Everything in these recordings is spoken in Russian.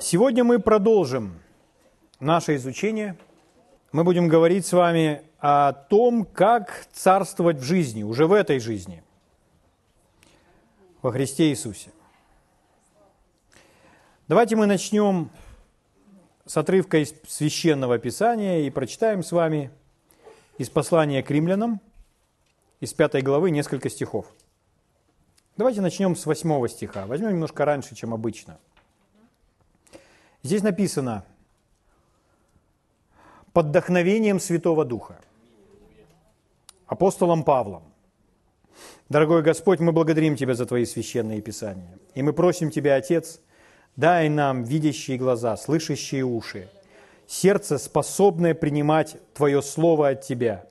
Сегодня мы продолжим наше изучение. Мы будем говорить с вами о том, как царствовать в жизни, уже в этой жизни, во Христе Иисусе. Давайте мы начнем с отрывка из Священного Писания и прочитаем с вами из послания к римлянам, из пятой главы, несколько стихов. Давайте начнем с восьмого стиха. Возьмем немножко раньше, чем обычно – Здесь написано под вдохновением Святого Духа, апостолом Павлом. Дорогой Господь, мы благодарим Тебя за Твои священные писания. И мы просим Тебя, Отец, дай нам видящие глаза, слышащие уши, сердце, способное принимать Твое Слово от Тебя,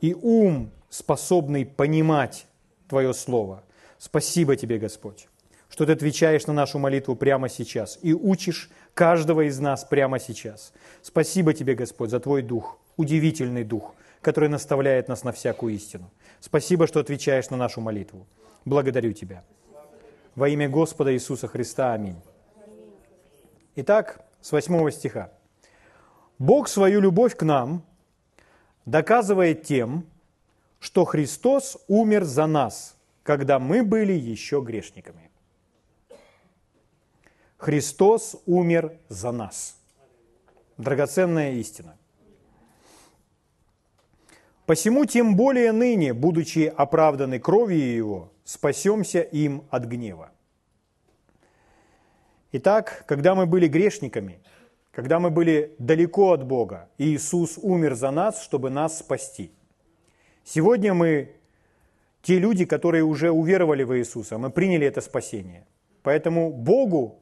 и ум, способный понимать Твое Слово. Спасибо Тебе, Господь, что Ты отвечаешь на нашу молитву прямо сейчас и учишь каждого из нас прямо сейчас. Спасибо тебе, Господь, за Твой Дух, удивительный Дух, который наставляет нас на всякую истину. Спасибо, что отвечаешь на нашу молитву. Благодарю Тебя. Во имя Господа Иисуса Христа. Аминь. Итак, с 8 стиха. Бог свою любовь к нам доказывает тем, что Христос умер за нас, когда мы были еще грешниками. Христос умер за нас. Драгоценная истина. Посему тем более ныне, будучи оправданы кровью Его, спасемся им от гнева. Итак, когда мы были грешниками, когда мы были далеко от Бога, Иисус умер за нас, чтобы нас спасти. Сегодня мы те люди, которые уже уверовали в Иисуса, мы приняли это спасение. Поэтому Богу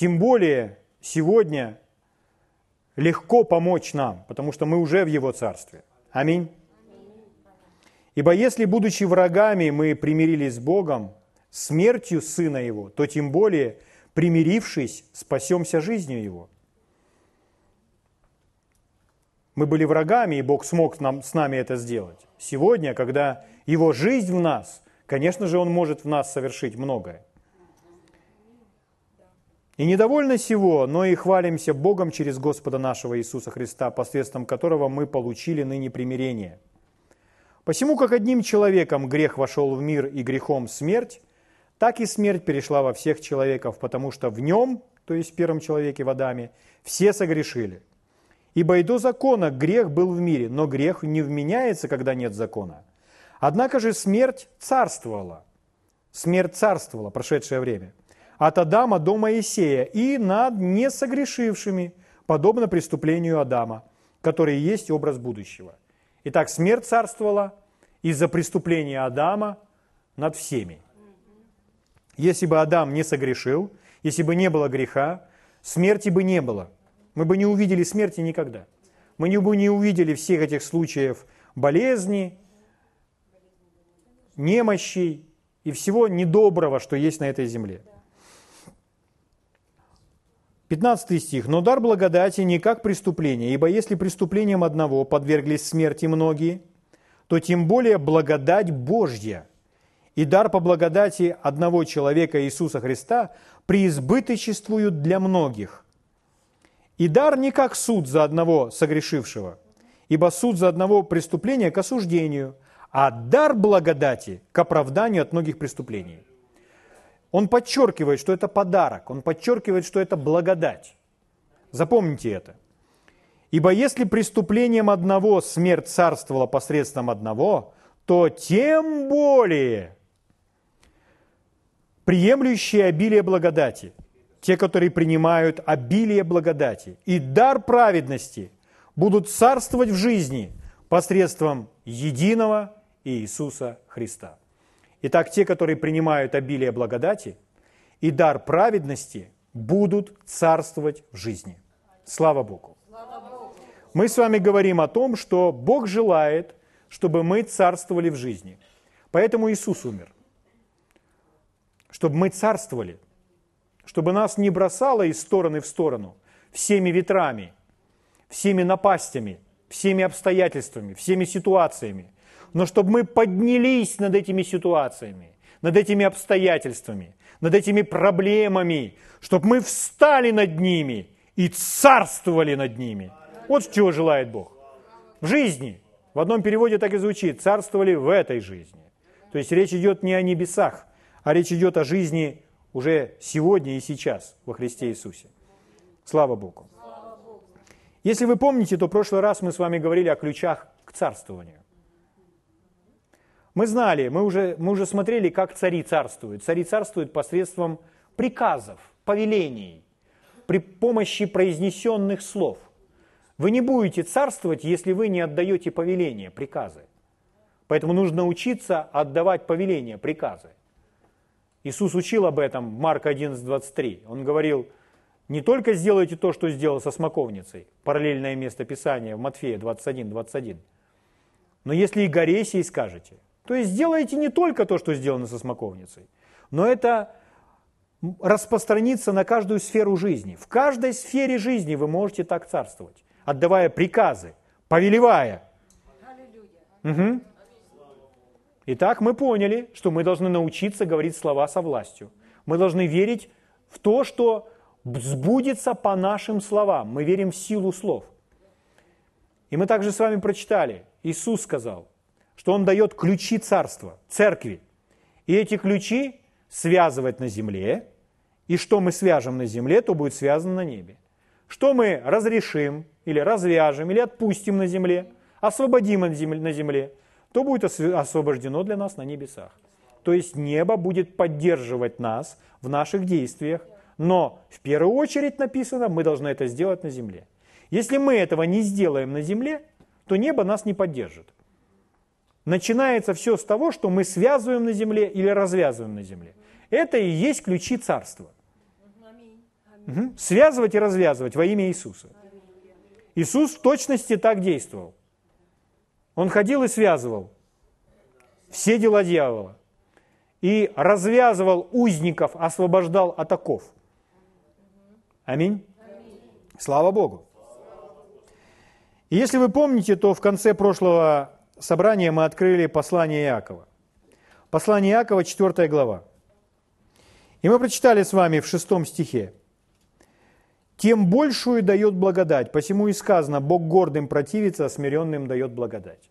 тем более сегодня легко помочь нам, потому что мы уже в Его Царстве. Аминь. Ибо если, будучи врагами, мы примирились с Богом, смертью Сына Его, то тем более, примирившись, спасемся жизнью Его. Мы были врагами, и Бог смог нам, с нами это сделать. Сегодня, когда Его жизнь в нас, конечно же, Он может в нас совершить многое. И недовольны сего, но и хвалимся Богом через Господа нашего Иисуса Христа, посредством которого мы получили ныне примирение. Посему, как одним человеком грех вошел в мир и грехом смерть, так и смерть перешла во всех человеков, потому что в нем, то есть в первом человеке в Адаме, все согрешили. Ибо и до закона грех был в мире, но грех не вменяется, когда нет закона. Однако же смерть царствовала. Смерть царствовала, прошедшее время – от Адама до Моисея и над несогрешившими, подобно преступлению Адама, который есть образ будущего. Итак, смерть царствовала из-за преступления Адама над всеми. Если бы Адам не согрешил, если бы не было греха, смерти бы не было. Мы бы не увидели смерти никогда. Мы бы не увидели всех этих случаев болезни, немощей и всего недоброго, что есть на этой земле. 15 стих. «Но дар благодати не как преступление, ибо если преступлением одного подверглись смерти многие, то тем более благодать Божья и дар по благодати одного человека Иисуса Христа преизбыточествуют для многих. И дар не как суд за одного согрешившего, ибо суд за одного преступления к осуждению, а дар благодати к оправданию от многих преступлений. Он подчеркивает, что это подарок, он подчеркивает, что это благодать. Запомните это. Ибо если преступлением одного смерть царствовала посредством одного, то тем более приемлющие обилие благодати, те, которые принимают обилие благодати и дар праведности, будут царствовать в жизни посредством единого Иисуса Христа. Итак, те, которые принимают обилие благодати и дар праведности, будут царствовать в жизни. Слава Богу. Мы с вами говорим о том, что Бог желает, чтобы мы царствовали в жизни. Поэтому Иисус умер. Чтобы мы царствовали. Чтобы нас не бросало из стороны в сторону всеми ветрами, всеми напастями, всеми обстоятельствами, всеми ситуациями – но чтобы мы поднялись над этими ситуациями, над этими обстоятельствами, над этими проблемами, чтобы мы встали над ними и царствовали над ними. Вот чего желает Бог. В жизни. В одном переводе так и звучит. Царствовали в этой жизни. То есть речь идет не о небесах, а речь идет о жизни уже сегодня и сейчас во Христе Иисусе. Слава Богу. Если вы помните, то в прошлый раз мы с вами говорили о ключах к царствованию. Мы знали, мы уже, мы уже смотрели, как цари царствуют. Цари царствуют посредством приказов, повелений, при помощи произнесенных слов. Вы не будете царствовать, если вы не отдаете повеления, приказы. Поэтому нужно учиться отдавать повеления, приказы. Иисус учил об этом Марк 11:23. Он говорил, не только сделайте то, что сделал со смоковницей, параллельное место Писания в Матфея 21, 21, но если и горе сей скажете, то есть сделайте не только то, что сделано со смоковницей, но это распространится на каждую сферу жизни. В каждой сфере жизни вы можете так царствовать, отдавая приказы, повелевая. Угу. Итак, мы поняли, что мы должны научиться говорить слова со властью. Мы должны верить в то, что сбудется по нашим словам. Мы верим в силу слов. И мы также с вами прочитали, Иисус сказал, что Он дает ключи царства, церкви. И эти ключи связывать на земле, и что мы свяжем на земле, то будет связано на небе. Что мы разрешим, или развяжем, или отпустим на земле, освободим на земле, то будет освобождено для нас на небесах. То есть небо будет поддерживать нас в наших действиях, но в первую очередь написано, мы должны это сделать на земле. Если мы этого не сделаем на земле, то небо нас не поддержит. Начинается все с того, что мы связываем на земле или развязываем на земле. Это и есть ключи царства. Угу. Связывать и развязывать во имя Иисуса. Иисус в точности так действовал. Он ходил и связывал все дела дьявола. И развязывал узников, освобождал от оков. Аминь. Слава Богу. И если вы помните, то в конце прошлого собрания мы открыли послание Иакова. Послание Иакова, 4 глава. И мы прочитали с вами в шестом стихе. «Тем большую дает благодать, посему и сказано, Бог гордым противится, а смиренным дает благодать».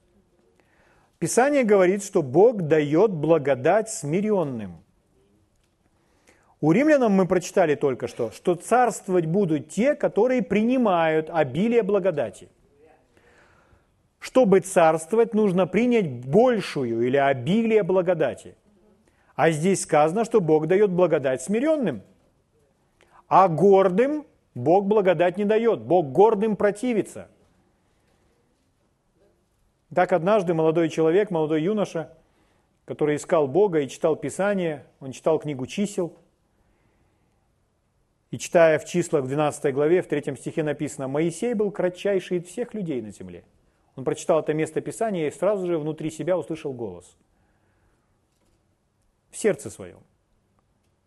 Писание говорит, что Бог дает благодать смиренным. У римлянам мы прочитали только что, что царствовать будут те, которые принимают обилие благодати. Чтобы царствовать, нужно принять большую или обилие благодати. А здесь сказано, что Бог дает благодать смиренным. А гордым Бог благодать не дает. Бог гордым противится – так однажды молодой человек, молодой юноша, который искал Бога и читал Писание, он читал книгу чисел, и читая в числах в 12 главе, в 3 стихе написано, «Моисей был кратчайший из всех людей на земле». Он прочитал это место Писания и сразу же внутри себя услышал голос в сердце своем,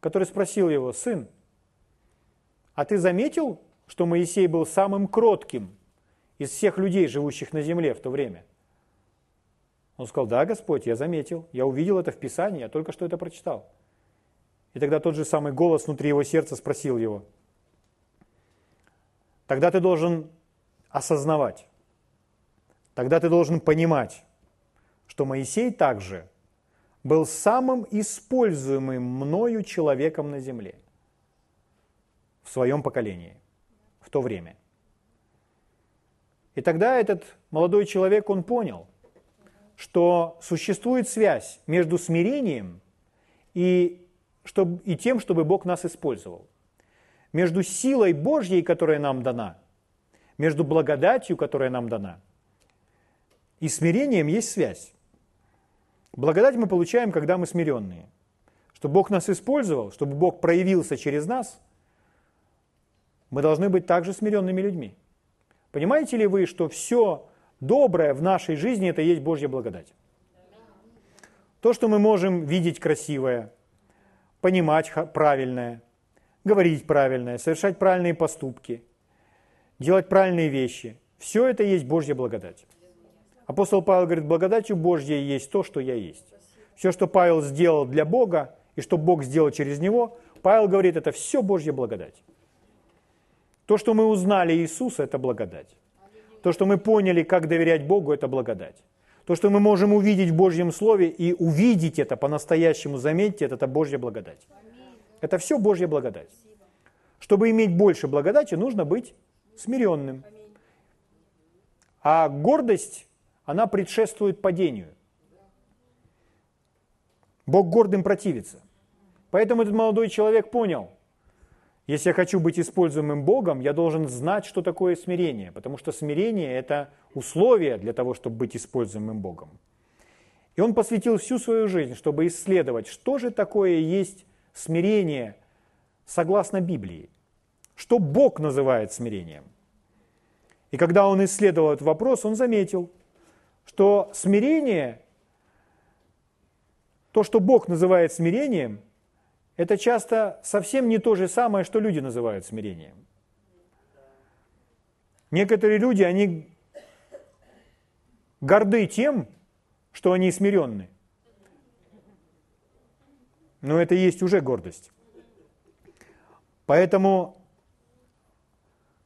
который спросил его, «Сын, а ты заметил, что Моисей был самым кротким из всех людей, живущих на земле в то время?» Он сказал, да, Господь, я заметил, я увидел это в Писании, я только что это прочитал. И тогда тот же самый голос внутри его сердца спросил его, тогда ты должен осознавать, тогда ты должен понимать, что Моисей также был самым используемым мною человеком на земле в своем поколении в то время. И тогда этот молодой человек, он понял, что существует связь между смирением и, чтобы, и тем, чтобы Бог нас использовал. Между силой Божьей, которая нам дана, между благодатью, которая нам дана, и смирением есть связь. Благодать мы получаем, когда мы смиренные. Чтобы Бог нас использовал, чтобы Бог проявился через нас, мы должны быть также смиренными людьми. Понимаете ли вы, что все доброе в нашей жизни – это есть Божья благодать. То, что мы можем видеть красивое, понимать правильное, говорить правильное, совершать правильные поступки, делать правильные вещи – все это есть Божья благодать. Апостол Павел говорит, благодатью Божьей есть то, что я есть. Все, что Павел сделал для Бога, и что Бог сделал через него, Павел говорит, это все Божья благодать. То, что мы узнали Иисуса, это благодать. То, что мы поняли, как доверять Богу, это благодать. То, что мы можем увидеть в Божьем Слове и увидеть это по-настоящему, заметьте, это, это Божья благодать. Это все Божья благодать. Чтобы иметь больше благодати, нужно быть смиренным. А гордость, она предшествует падению. Бог гордым противится. Поэтому этот молодой человек понял, если я хочу быть используемым Богом, я должен знать, что такое смирение, потому что смирение – это условие для того, чтобы быть используемым Богом. И он посвятил всю свою жизнь, чтобы исследовать, что же такое есть смирение согласно Библии. Что Бог называет смирением? И когда он исследовал этот вопрос, он заметил, что смирение, то, что Бог называет смирением, это часто совсем не то же самое, что люди называют смирением. Некоторые люди, они горды тем, что они смиренны. Но это и есть уже гордость. Поэтому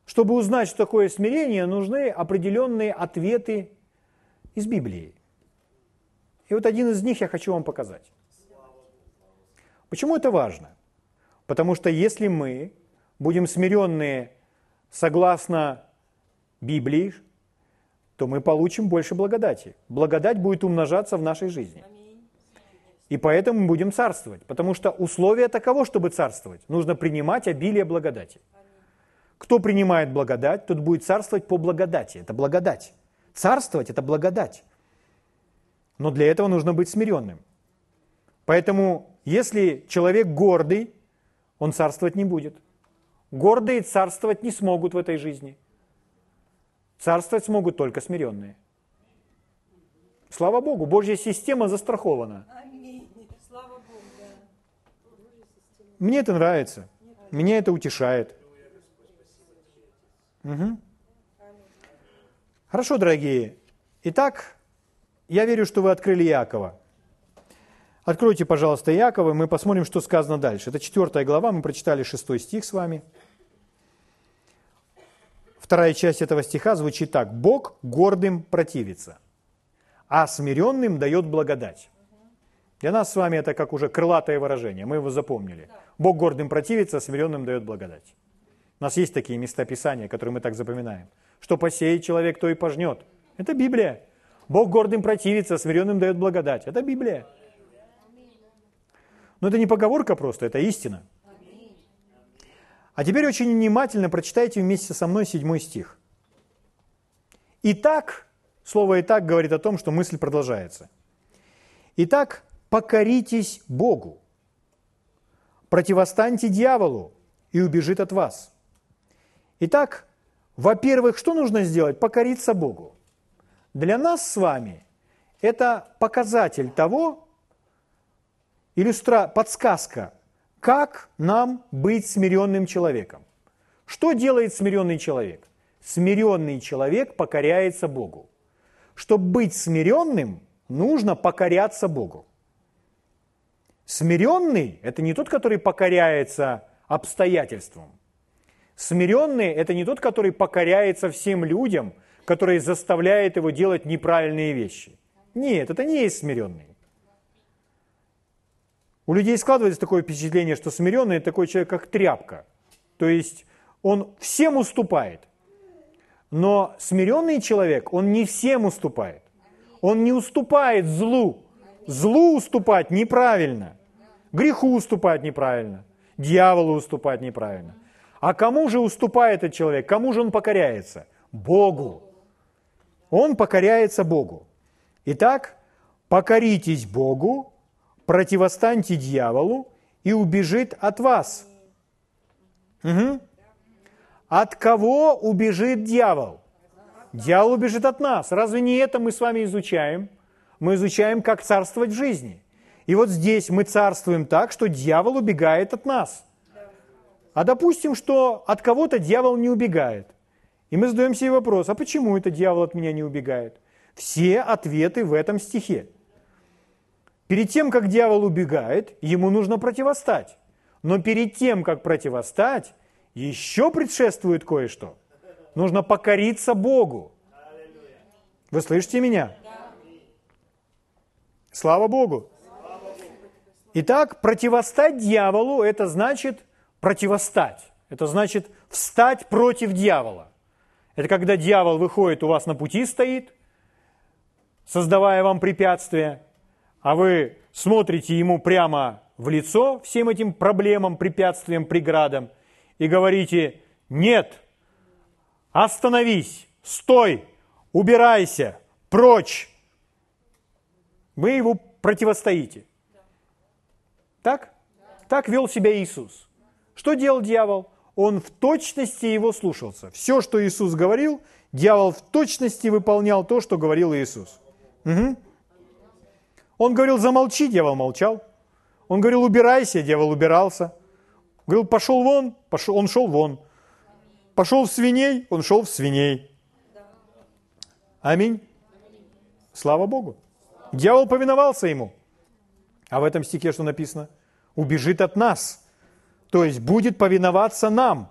чтобы узнать, что такое смирение, нужны определенные ответы из Библии. И вот один из них я хочу вам показать. Почему это важно? Потому что если мы будем смиренные согласно Библии, то мы получим больше благодати. Благодать будет умножаться в нашей жизни. И поэтому мы будем царствовать. Потому что условие таково, чтобы царствовать. Нужно принимать обилие благодати. Кто принимает благодать, тот будет царствовать по благодати. Это благодать. Царствовать – это благодать. Но для этого нужно быть смиренным. Поэтому, если человек гордый, он царствовать не будет. Гордые царствовать не смогут в этой жизни. Царствовать смогут только смиренные. Слава Богу, Божья система застрахована. Мне это нравится. Меня это утешает. Угу. Хорошо, дорогие. Итак, я верю, что вы открыли Якова. Откройте, пожалуйста, Якова, и мы посмотрим, что сказано дальше. Это четвертая глава, мы прочитали шестой стих с вами. Вторая часть этого стиха звучит так. «Бог гордым противится, а смиренным дает благодать». Для нас с вами это как уже крылатое выражение, мы его запомнили. Бог гордым противится, а смиренным дает благодать. У нас есть такие места Писания, которые мы так запоминаем. Что посеет человек, то и пожнет. Это Библия. Бог гордым противится, смиренным дает благодать. Это Библия. Но это не поговорка просто, это истина. А теперь очень внимательно прочитайте вместе со мной седьмой стих. Итак, слово «итак» говорит о том, что мысль продолжается. Итак, покоритесь Богу, противостаньте дьяволу, и убежит от вас. Итак, во-первых, что нужно сделать? Покориться Богу. Для нас с вами это показатель того, иллюстра... подсказка, как нам быть смиренным человеком. Что делает смиренный человек? Смиренный человек покоряется Богу. Чтобы быть смиренным, нужно покоряться Богу. Смиренный – это не тот, который покоряется обстоятельствам. Смиренный – это не тот, который покоряется всем людям, который заставляет его делать неправильные вещи. Нет, это не есть смиренный. У людей складывается такое впечатление, что смиренный – это такой человек, как тряпка. То есть он всем уступает. Но смиренный человек, он не всем уступает. Он не уступает злу. Злу уступать неправильно. Греху уступать неправильно. Дьяволу уступать неправильно. А кому же уступает этот человек? Кому же он покоряется? Богу. Он покоряется Богу. Итак, покоритесь Богу, противостаньте дьяволу, и убежит от вас. Угу. От кого убежит дьявол? Дьявол убежит от нас. Разве не это мы с вами изучаем? Мы изучаем, как царствовать в жизни. И вот здесь мы царствуем так, что дьявол убегает от нас. А допустим, что от кого-то дьявол не убегает. И мы задаем себе вопрос, а почему это дьявол от меня не убегает? Все ответы в этом стихе. Перед тем, как дьявол убегает, ему нужно противостать. Но перед тем, как противостать, еще предшествует кое-что. Нужно покориться Богу. Вы слышите меня? Слава Богу. Итак, противостать дьяволу – это значит противостать. Это значит встать против дьявола. Это когда дьявол выходит, у вас на пути стоит, создавая вам препятствия, а вы смотрите ему прямо в лицо всем этим проблемам, препятствиям, преградам и говорите, нет, остановись, стой, убирайся, прочь. Вы его противостоите. Так? Так вел себя Иисус. Что делал дьявол? Он в точности его слушался. Все, что Иисус говорил, дьявол в точности выполнял то, что говорил Иисус. Угу. Он говорил, замолчи, дьявол молчал. Он говорил, убирайся, дьявол убирался. Говорил, пошел вон, пошел, он шел вон. Пошел в свиней, он шел в свиней. Аминь. Слава Богу. Дьявол повиновался ему. А в этом стихе что написано? Убежит от нас. То есть будет повиноваться нам.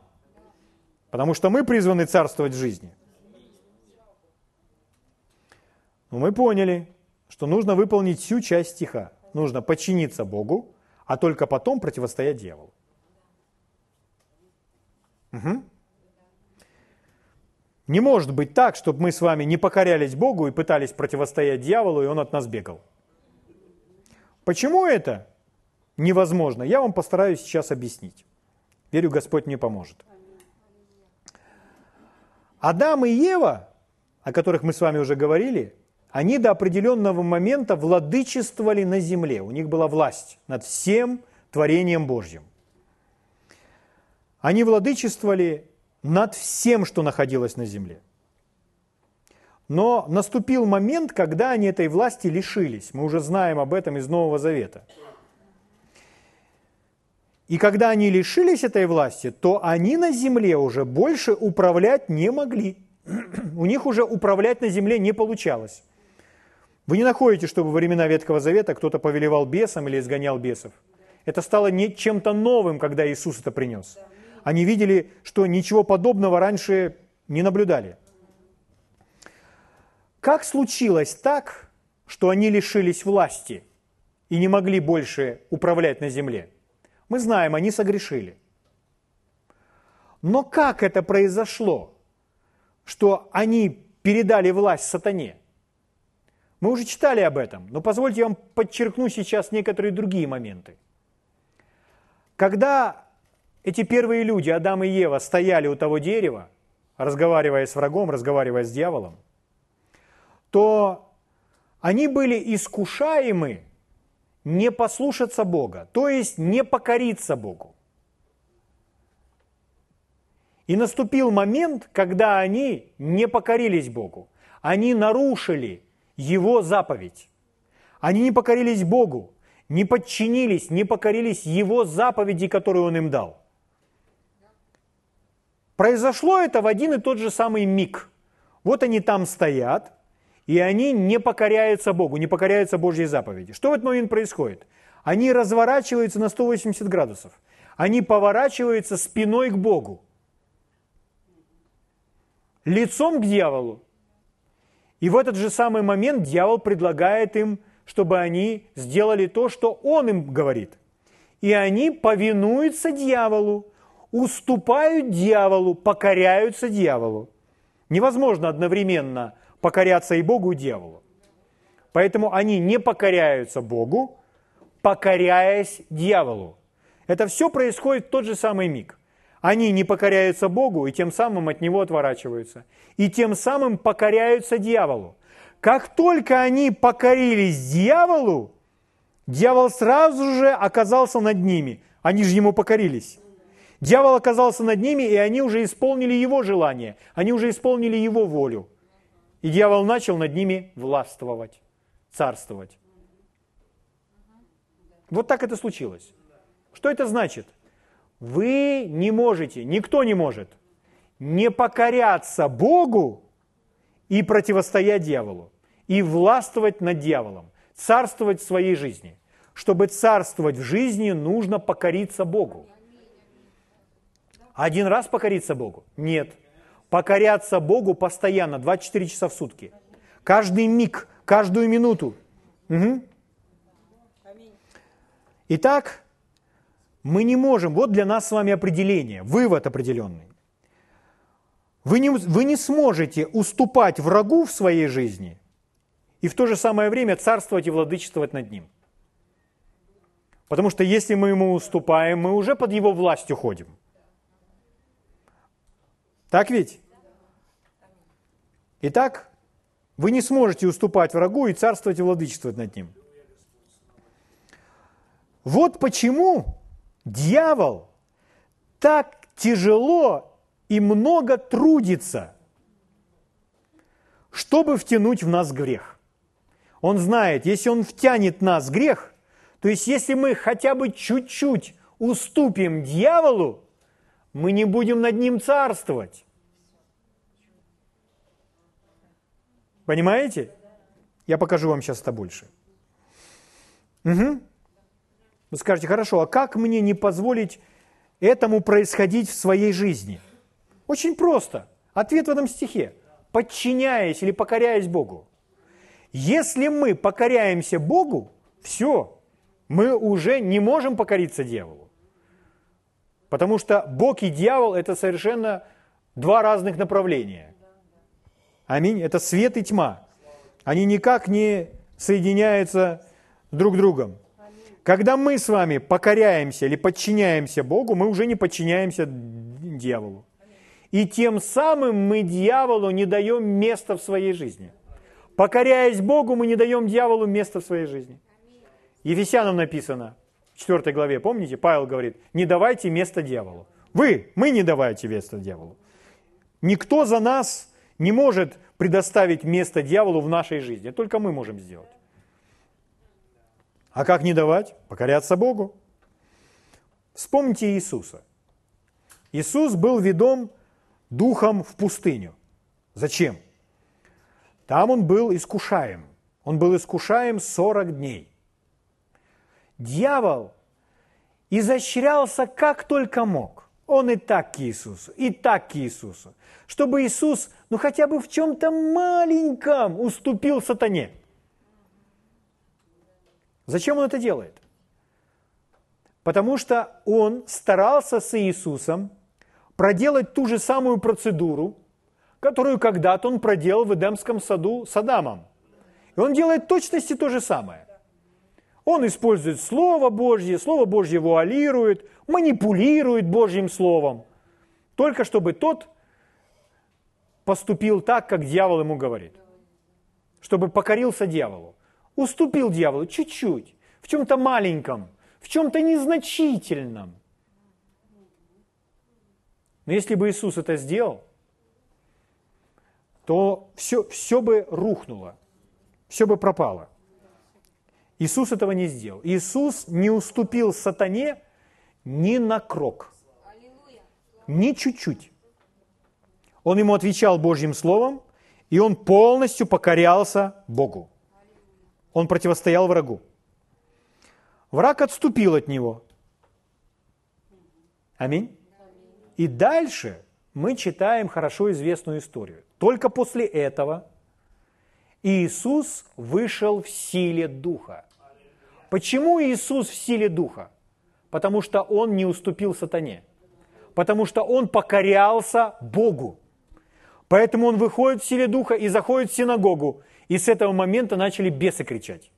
Потому что мы призваны царствовать в жизни. Но мы поняли, что нужно выполнить всю часть стиха. Нужно подчиниться Богу, а только потом противостоять дьяволу. Угу. Не может быть так, чтобы мы с вами не покорялись Богу и пытались противостоять дьяволу, и он от нас бегал. Почему это невозможно? Я вам постараюсь сейчас объяснить. Верю, Господь мне поможет. Адам и Ева, о которых мы с вами уже говорили, они до определенного момента владычествовали на земле. У них была власть над всем творением Божьим. Они владычествовали над всем, что находилось на земле. Но наступил момент, когда они этой власти лишились. Мы уже знаем об этом из Нового Завета. И когда они лишились этой власти, то они на земле уже больше управлять не могли. У них уже управлять на земле не получалось. Вы не находите, чтобы во времена Ветхого Завета кто-то повелевал бесом или изгонял бесов. Это стало не чем-то новым, когда Иисус это принес. Они видели, что ничего подобного раньше не наблюдали. Как случилось так, что они лишились власти и не могли больше управлять на земле? Мы знаем, они согрешили. Но как это произошло, что они передали власть сатане? Мы уже читали об этом, но позвольте вам подчеркну сейчас некоторые другие моменты. Когда эти первые люди, Адам и Ева, стояли у того дерева, разговаривая с врагом, разговаривая с дьяволом, то они были искушаемы не послушаться Бога, то есть не покориться Богу. И наступил момент, когда они не покорились Богу. Они нарушили Его заповедь. Они не покорились Богу, не подчинились, не покорились Его заповеди, которые Он им дал. Произошло это в один и тот же самый миг. Вот они там стоят, и они не покоряются Богу, не покоряются Божьей заповеди. Что в этот момент происходит? Они разворачиваются на 180 градусов. Они поворачиваются спиной к Богу. Лицом к дьяволу. И в этот же самый момент дьявол предлагает им, чтобы они сделали то, что он им говорит. И они повинуются дьяволу, уступают дьяволу, покоряются дьяволу. Невозможно одновременно покоряться и Богу, и дьяволу. Поэтому они не покоряются Богу, покоряясь дьяволу. Это все происходит в тот же самый миг. Они не покоряются Богу и тем самым от Него отворачиваются. И тем самым покоряются дьяволу. Как только они покорились дьяволу, дьявол сразу же оказался над ними. Они же ему покорились. Дьявол оказался над ними, и они уже исполнили его желание, они уже исполнили его волю. И дьявол начал над ними властвовать, царствовать. Вот так это случилось. Что это значит? Вы не можете, никто не может не покоряться Богу и противостоять дьяволу, и властвовать над дьяволом. царствовать в своей жизни. Чтобы царствовать в жизни, нужно покориться Богу. Один раз покориться Богу? Нет. Покоряться Богу постоянно, 24 часа в сутки. Каждый миг, каждую минуту. Угу. Итак, мы не можем, вот для нас с вами определение, вывод определенный. Вы не, вы не сможете уступать врагу в своей жизни и в то же самое время царствовать и владычествовать над ним. Потому что если мы ему уступаем, мы уже под его властью ходим. Так ведь? Итак, вы не сможете уступать врагу и царствовать и владычествовать над ним. Вот почему дьявол так тяжело и много трудится, чтобы втянуть в нас грех. Он знает, если он втянет нас грех, то есть если мы хотя бы чуть-чуть уступим дьяволу, мы не будем над ним царствовать. Понимаете? Я покажу вам сейчас это больше. Угу. Вы скажете, хорошо, а как мне не позволить этому происходить в своей жизни? Очень просто. Ответ в этом стихе. Подчиняясь или покоряясь Богу. Если мы покоряемся Богу, все, мы уже не можем покориться дьяволу. Потому что Бог и дьявол – это совершенно два разных направления. Аминь. Это свет и тьма. Они никак не соединяются друг с другом. Когда мы с вами покоряемся или подчиняемся Богу, мы уже не подчиняемся дьяволу. И тем самым мы дьяволу не даем места в своей жизни. Покоряясь Богу, мы не даем дьяволу места в своей жизни. Ефесянам написано, 4 главе, помните, Павел говорит, не давайте место дьяволу. Вы, мы не давайте место дьяволу. Никто за нас не может предоставить место дьяволу в нашей жизни. Только мы можем сделать. А как не давать? Покоряться Богу. Вспомните Иисуса. Иисус был ведом духом в пустыню. Зачем? Там он был искушаем. Он был искушаем 40 дней. Дьявол изощрялся как только мог. Он и так к Иисусу, и так к Иисусу. Чтобы Иисус, ну хотя бы в чем-то маленьком уступил сатане – Зачем он это делает? Потому что он старался с Иисусом проделать ту же самую процедуру, которую когда-то он проделал в Эдемском саду с Адамом. И он делает точности то же самое. Он использует Слово Божье, Слово Божье вуалирует, манипулирует Божьим Словом, только чтобы тот поступил так, как дьявол ему говорит, чтобы покорился дьяволу уступил дьяволу чуть-чуть, в чем-то маленьком, в чем-то незначительном. Но если бы Иисус это сделал, то все, все бы рухнуло, все бы пропало. Иисус этого не сделал. Иисус не уступил сатане ни на крок, ни чуть-чуть. Он ему отвечал Божьим Словом, и он полностью покорялся Богу. Он противостоял врагу. Враг отступил от него. Аминь. И дальше мы читаем хорошо известную историю. Только после этого Иисус вышел в силе Духа. Почему Иисус в силе Духа? Потому что Он не уступил сатане. Потому что Он покорялся Богу. Поэтому Он выходит в силе Духа и заходит в синагогу и с этого момента начали бесы кричать.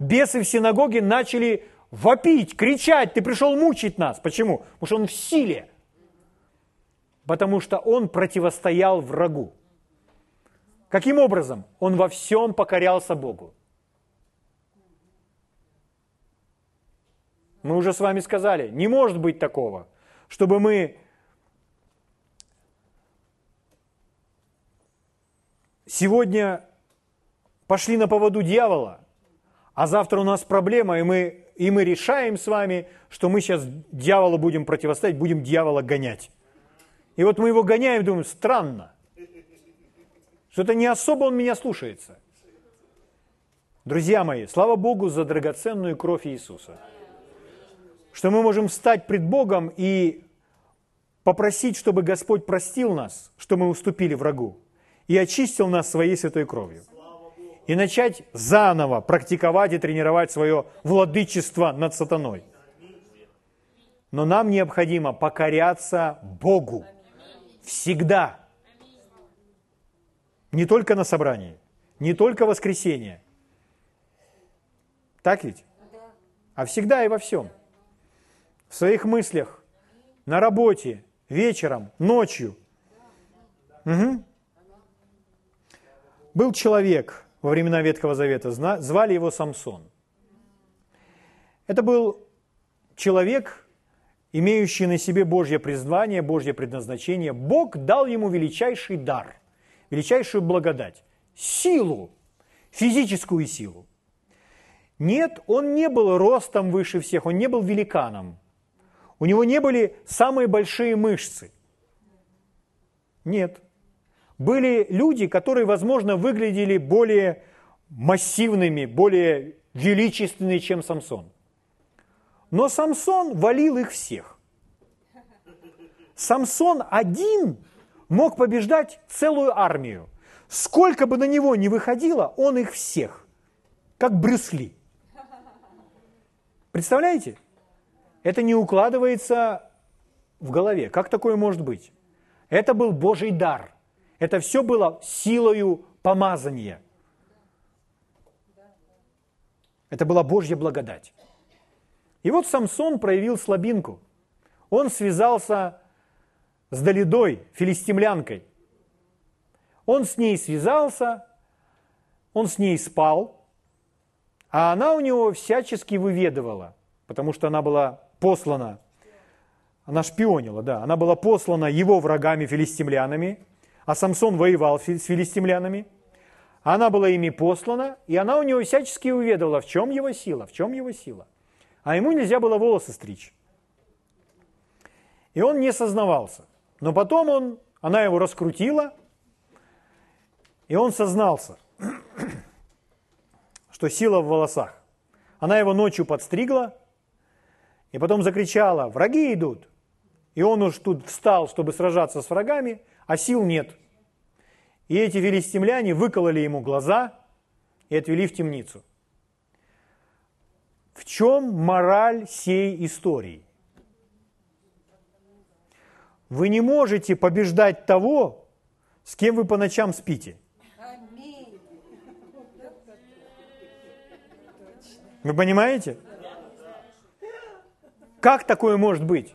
Бесы в синагоге начали вопить, кричать, ты пришел мучить нас. Почему? Потому что он в силе. Потому что он противостоял врагу. Каким образом? Он во всем покорялся Богу. Мы уже с вами сказали, не может быть такого, чтобы мы сегодня пошли на поводу дьявола, а завтра у нас проблема, и мы, и мы решаем с вами, что мы сейчас дьяволу будем противостоять, будем дьявола гонять. И вот мы его гоняем, думаем, странно, что это не особо он меня слушается. Друзья мои, слава Богу за драгоценную кровь Иисуса. Что мы можем встать пред Богом и попросить, чтобы Господь простил нас, что мы уступили врагу, и очистил нас своей святой кровью. И начать заново практиковать и тренировать свое владычество над сатаной. Но нам необходимо покоряться Богу. Всегда. Не только на собрании, не только воскресенье. Так ведь? А всегда и во всем. В своих мыслях, на работе, вечером, ночью. Угу. Был человек во времена Ветхого Завета, звали его Самсон. Это был человек, имеющий на себе Божье призвание, Божье предназначение. Бог дал ему величайший дар, величайшую благодать, силу, физическую силу. Нет, он не был ростом выше всех, он не был великаном. У него не были самые большие мышцы. Нет. Были люди, которые, возможно, выглядели более массивными, более величественными, чем Самсон. Но Самсон валил их всех. Самсон один мог побеждать целую армию. Сколько бы на него ни выходило, он их всех, как Брюсли. Представляете? Это не укладывается в голове. Как такое может быть? Это был Божий дар. Это все было силою помазания. Это была Божья благодать. И вот Самсон проявил слабинку. Он связался с Далидой, филистимлянкой. Он с ней связался, он с ней спал, а она у него всячески выведывала, потому что она была послана, она шпионила, да, она была послана его врагами филистимлянами, а Самсон воевал с филистимлянами. Она была ими послана, и она у него всячески уведала, в чем его сила, в чем его сила. А ему нельзя было волосы стричь. И он не сознавался. Но потом он, она его раскрутила, и он сознался, что сила в волосах. Она его ночью подстригла, и потом закричала, враги идут. И он уж тут встал, чтобы сражаться с врагами, а сил нет. И эти филистимляне выкололи ему глаза и отвели в темницу. В чем мораль сей истории? Вы не можете побеждать того, с кем вы по ночам спите. Вы понимаете? Как такое может быть?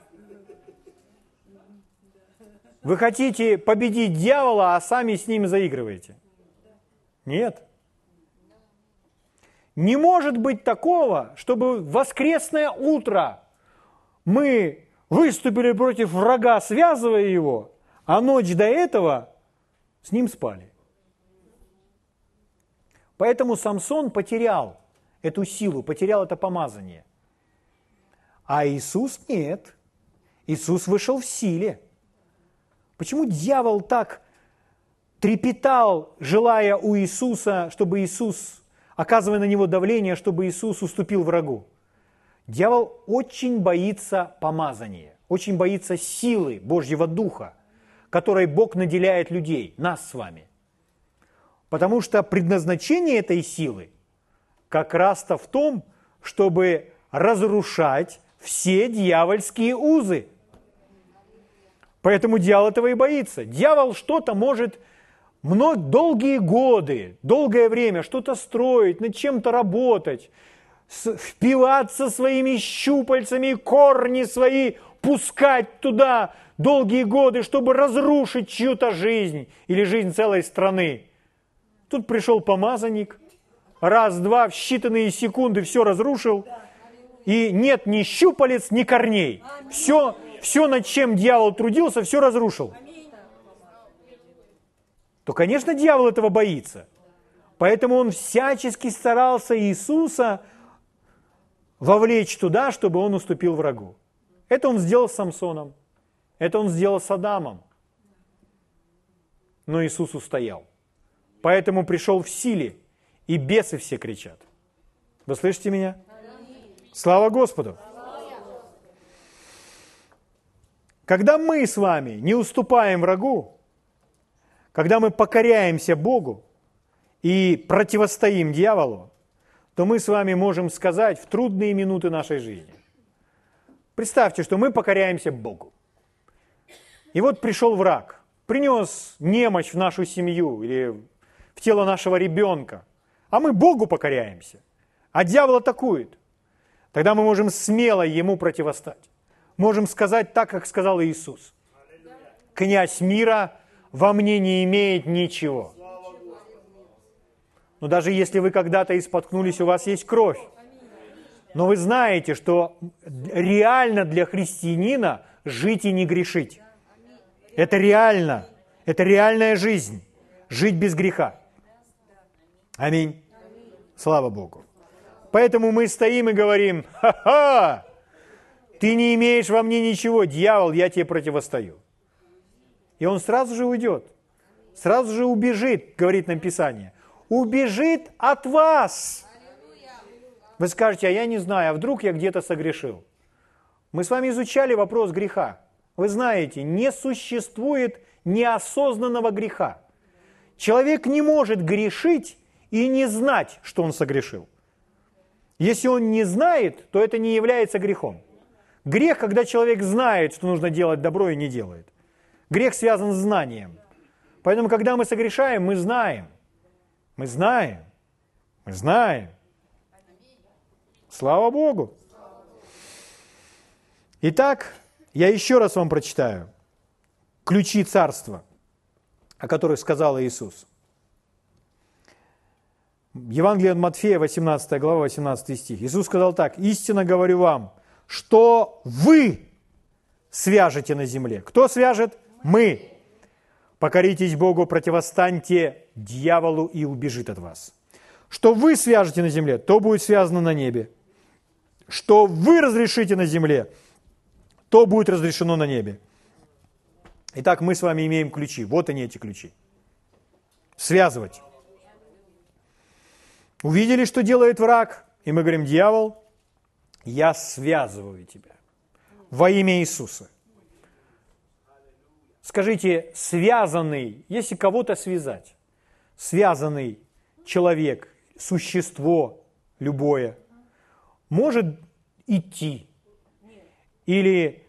Вы хотите победить дьявола, а сами с ним заигрываете? Нет. Не может быть такого, чтобы воскресное утро мы выступили против врага, связывая его, а ночь до этого с ним спали. Поэтому Самсон потерял эту силу, потерял это помазание. А Иисус нет. Иисус вышел в силе. Почему дьявол так трепетал, желая у Иисуса, чтобы Иисус, оказывая на него давление, чтобы Иисус уступил врагу? Дьявол очень боится помазания, очень боится силы Божьего Духа, которой Бог наделяет людей, нас с вами. Потому что предназначение этой силы как раз-то в том, чтобы разрушать все дьявольские узы. Поэтому дьявол этого и боится. Дьявол что-то может много, долгие годы, долгое время что-то строить, над чем-то работать, впиваться своими щупальцами, корни свои пускать туда долгие годы, чтобы разрушить чью-то жизнь или жизнь целой страны. Тут пришел помазанник, раз-два в считанные секунды все разрушил – и нет ни щупалец, ни корней. Все, все, над чем дьявол трудился, все разрушил. То, конечно, дьявол этого боится. Поэтому он всячески старался Иисуса вовлечь туда, чтобы он уступил врагу. Это он сделал с Самсоном. Это он сделал с Адамом. Но Иисус устоял. Поэтому пришел в силе и бесы все кричат. Вы слышите меня? Слава Господу! Когда мы с вами не уступаем врагу, когда мы покоряемся Богу и противостоим дьяволу, то мы с вами можем сказать в трудные минуты нашей жизни. Представьте, что мы покоряемся Богу. И вот пришел враг, принес немощь в нашу семью или в тело нашего ребенка, а мы Богу покоряемся, а дьявол атакует. Тогда мы можем смело ему противостать. Можем сказать так, как сказал Иисус. Князь мира во мне не имеет ничего. Но даже если вы когда-то и споткнулись, у вас есть кровь. Но вы знаете, что реально для христианина жить и не грешить. Это реально. Это реальная жизнь. Жить без греха. Аминь. Слава Богу. Поэтому мы стоим и говорим, ха-ха, ты не имеешь во мне ничего, дьявол, я тебе противостою. И он сразу же уйдет, сразу же убежит, говорит нам Писание. Убежит от вас. Вы скажете, а я не знаю, а вдруг я где-то согрешил? Мы с вами изучали вопрос греха. Вы знаете, не существует неосознанного греха. Человек не может грешить и не знать, что он согрешил. Если он не знает, то это не является грехом. Грех, когда человек знает, что нужно делать добро и не делает. Грех связан с знанием. Поэтому, когда мы согрешаем, мы знаем. Мы знаем. Мы знаем. Слава Богу. Итак, я еще раз вам прочитаю ключи царства, о которых сказал Иисус. Евангелие от Матфея, 18 глава, 18 стих. Иисус сказал так, «Истинно говорю вам, что вы свяжете на земле». Кто свяжет? Мы. Покоритесь Богу, противостаньте дьяволу и убежит от вас. Что вы свяжете на земле, то будет связано на небе что вы разрешите на земле, то будет разрешено на небе. Итак, мы с вами имеем ключи. Вот они, эти ключи. Связывать. Увидели, что делает враг, и мы говорим, дьявол, я связываю тебя во имя Иисуса. Скажите, связанный, если кого-то связать, связанный человек, существо любое – может идти или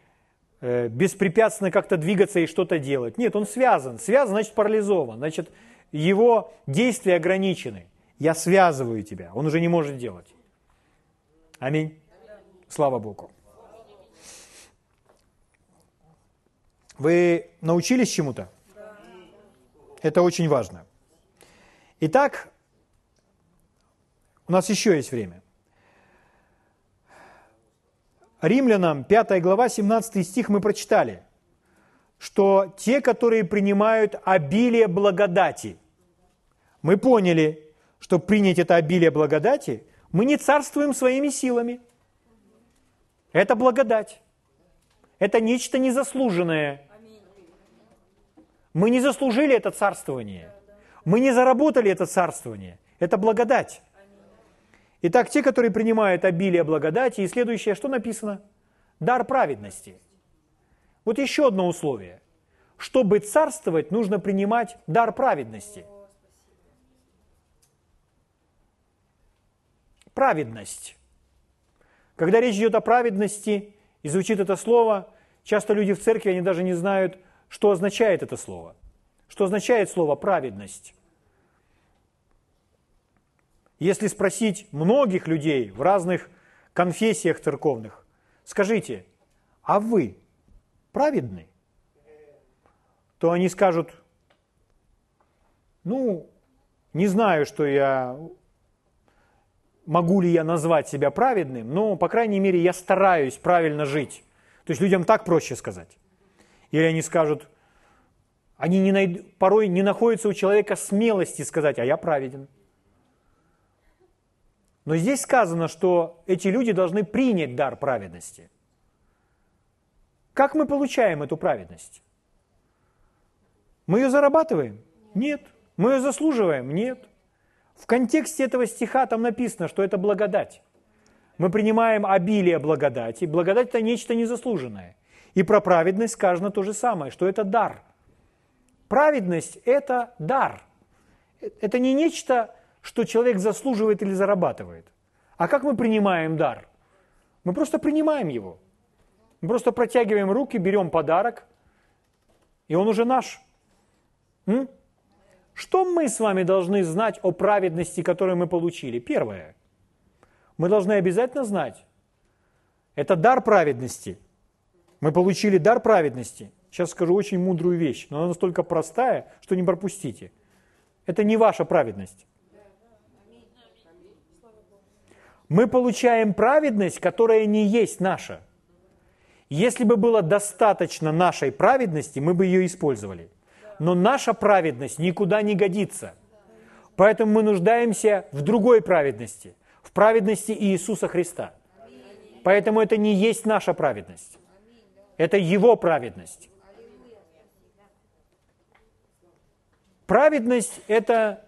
э, беспрепятственно как-то двигаться и что-то делать. Нет, он связан. Связан, значит парализован. Значит, его действия ограничены. Я связываю тебя. Он уже не может делать. Аминь. Слава Богу. Вы научились чему-то? Это очень важно. Итак, у нас еще есть время. Римлянам 5 глава 17 стих мы прочитали, что те, которые принимают обилие благодати, мы поняли, что принять это обилие благодати, мы не царствуем своими силами. Это благодать. Это нечто незаслуженное. Мы не заслужили это царствование. Мы не заработали это царствование. Это благодать. Итак, те, которые принимают обилие благодати, и следующее, что написано? Дар праведности. Вот еще одно условие. Чтобы царствовать, нужно принимать дар праведности. Праведность. Когда речь идет о праведности и звучит это слово, часто люди в церкви, они даже не знают, что означает это слово. Что означает слово праведность. Если спросить многих людей в разных конфессиях церковных, скажите, а вы праведны? То они скажут, ну, не знаю, что я, могу ли я назвать себя праведным, но, по крайней мере, я стараюсь правильно жить. То есть людям так проще сказать. Или они скажут, они не найд... порой не находятся у человека смелости сказать, а я праведен. Но здесь сказано, что эти люди должны принять дар праведности. Как мы получаем эту праведность? Мы ее зарабатываем? Нет. Мы ее заслуживаем? Нет. В контексте этого стиха там написано, что это благодать. Мы принимаем обилие благодати. Благодать – это нечто незаслуженное. И про праведность сказано то же самое, что это дар. Праведность – это дар. Это не нечто, что человек заслуживает или зарабатывает. А как мы принимаем дар? Мы просто принимаем его. Мы просто протягиваем руки, берем подарок, и он уже наш. М? Что мы с вами должны знать о праведности, которую мы получили? Первое. Мы должны обязательно знать. Это дар праведности. Мы получили дар праведности. Сейчас скажу очень мудрую вещь, но она настолько простая, что не пропустите. Это не ваша праведность. Мы получаем праведность, которая не есть наша. Если бы было достаточно нашей праведности, мы бы ее использовали. Но наша праведность никуда не годится. Поэтому мы нуждаемся в другой праведности, в праведности Иисуса Христа. Поэтому это не есть наша праведность. Это Его праведность. Праведность – это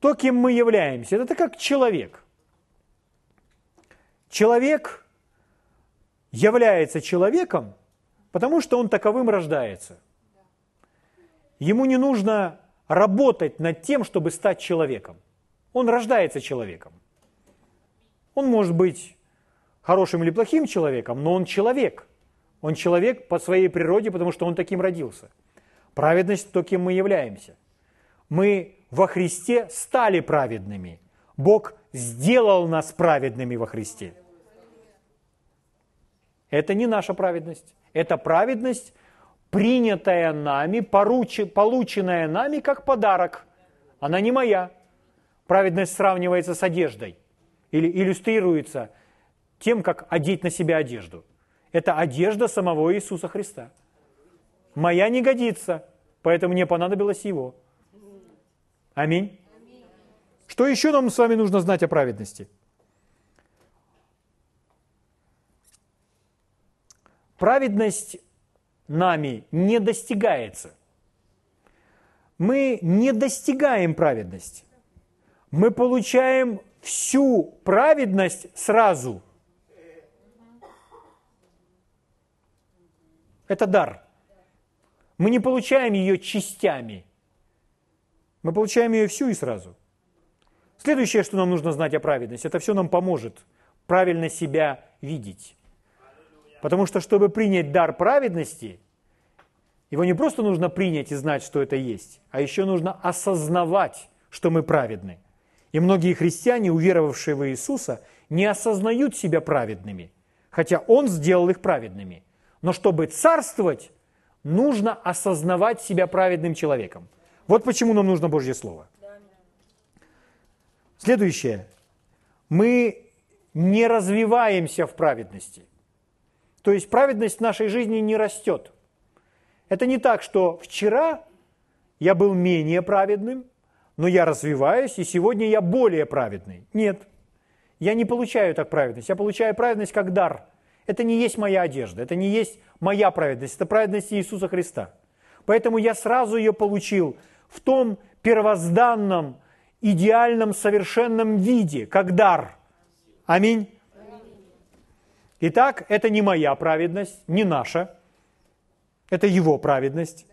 то, кем мы являемся. Это как человек. Человек является человеком, потому что он таковым рождается. Ему не нужно работать над тем, чтобы стать человеком. Он рождается человеком. Он может быть хорошим или плохим человеком, но он человек. Он человек по своей природе, потому что он таким родился. Праведность – то, кем мы являемся. Мы во Христе стали праведными. Бог сделал нас праведными во Христе. Это не наша праведность. Это праведность, принятая нами, поручи, полученная нами как подарок. Она не моя. Праведность сравнивается с одеждой или иллюстрируется тем, как одеть на себя одежду. Это одежда самого Иисуса Христа. Моя не годится, поэтому мне понадобилось Его. Аминь. Что еще нам с вами нужно знать о праведности? Праведность нами не достигается. Мы не достигаем праведности. Мы получаем всю праведность сразу. Это дар. Мы не получаем ее частями. Мы получаем ее всю и сразу. Следующее, что нам нужно знать о праведности, это все нам поможет правильно себя видеть. Потому что, чтобы принять дар праведности, его не просто нужно принять и знать, что это есть, а еще нужно осознавать, что мы праведны. И многие христиане, уверовавшие в Иисуса, не осознают себя праведными, хотя Он сделал их праведными. Но чтобы царствовать, нужно осознавать себя праведным человеком. Вот почему нам нужно Божье Слово. Следующее. Мы не развиваемся в праведности – то есть праведность в нашей жизни не растет. Это не так, что вчера я был менее праведным, но я развиваюсь, и сегодня я более праведный. Нет, я не получаю так праведность. Я получаю праведность как дар. Это не есть моя одежда, это не есть моя праведность, это праведность Иисуса Христа. Поэтому я сразу ее получил в том первозданном, идеальном, совершенном виде, как дар. Аминь. Итак, это не моя праведность, не наша, это его праведность.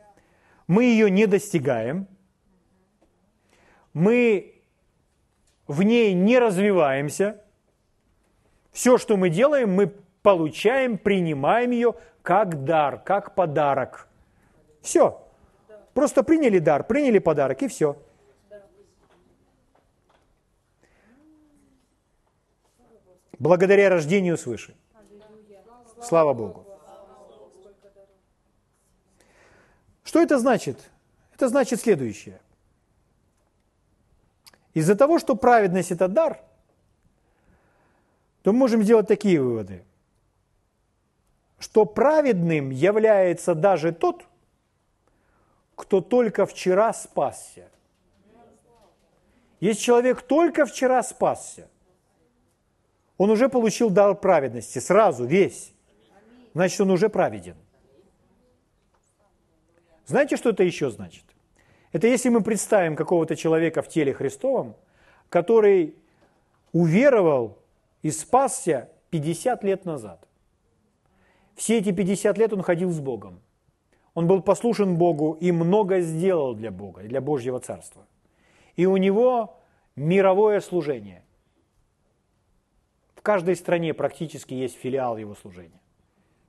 Мы ее не достигаем, мы в ней не развиваемся. Все, что мы делаем, мы получаем, принимаем ее как дар, как подарок. Все. Просто приняли дар, приняли подарок и все. Благодаря рождению свыше. Слава Богу. Что это значит? Это значит следующее. Из-за того, что праведность – это дар, то мы можем сделать такие выводы, что праведным является даже тот, кто только вчера спасся. Если человек только вчера спасся, он уже получил дар праведности сразу, весь значит, он уже праведен. Знаете, что это еще значит? Это если мы представим какого-то человека в теле Христовом, который уверовал и спасся 50 лет назад. Все эти 50 лет он ходил с Богом. Он был послушен Богу и много сделал для Бога, для Божьего Царства. И у него мировое служение. В каждой стране практически есть филиал его служения.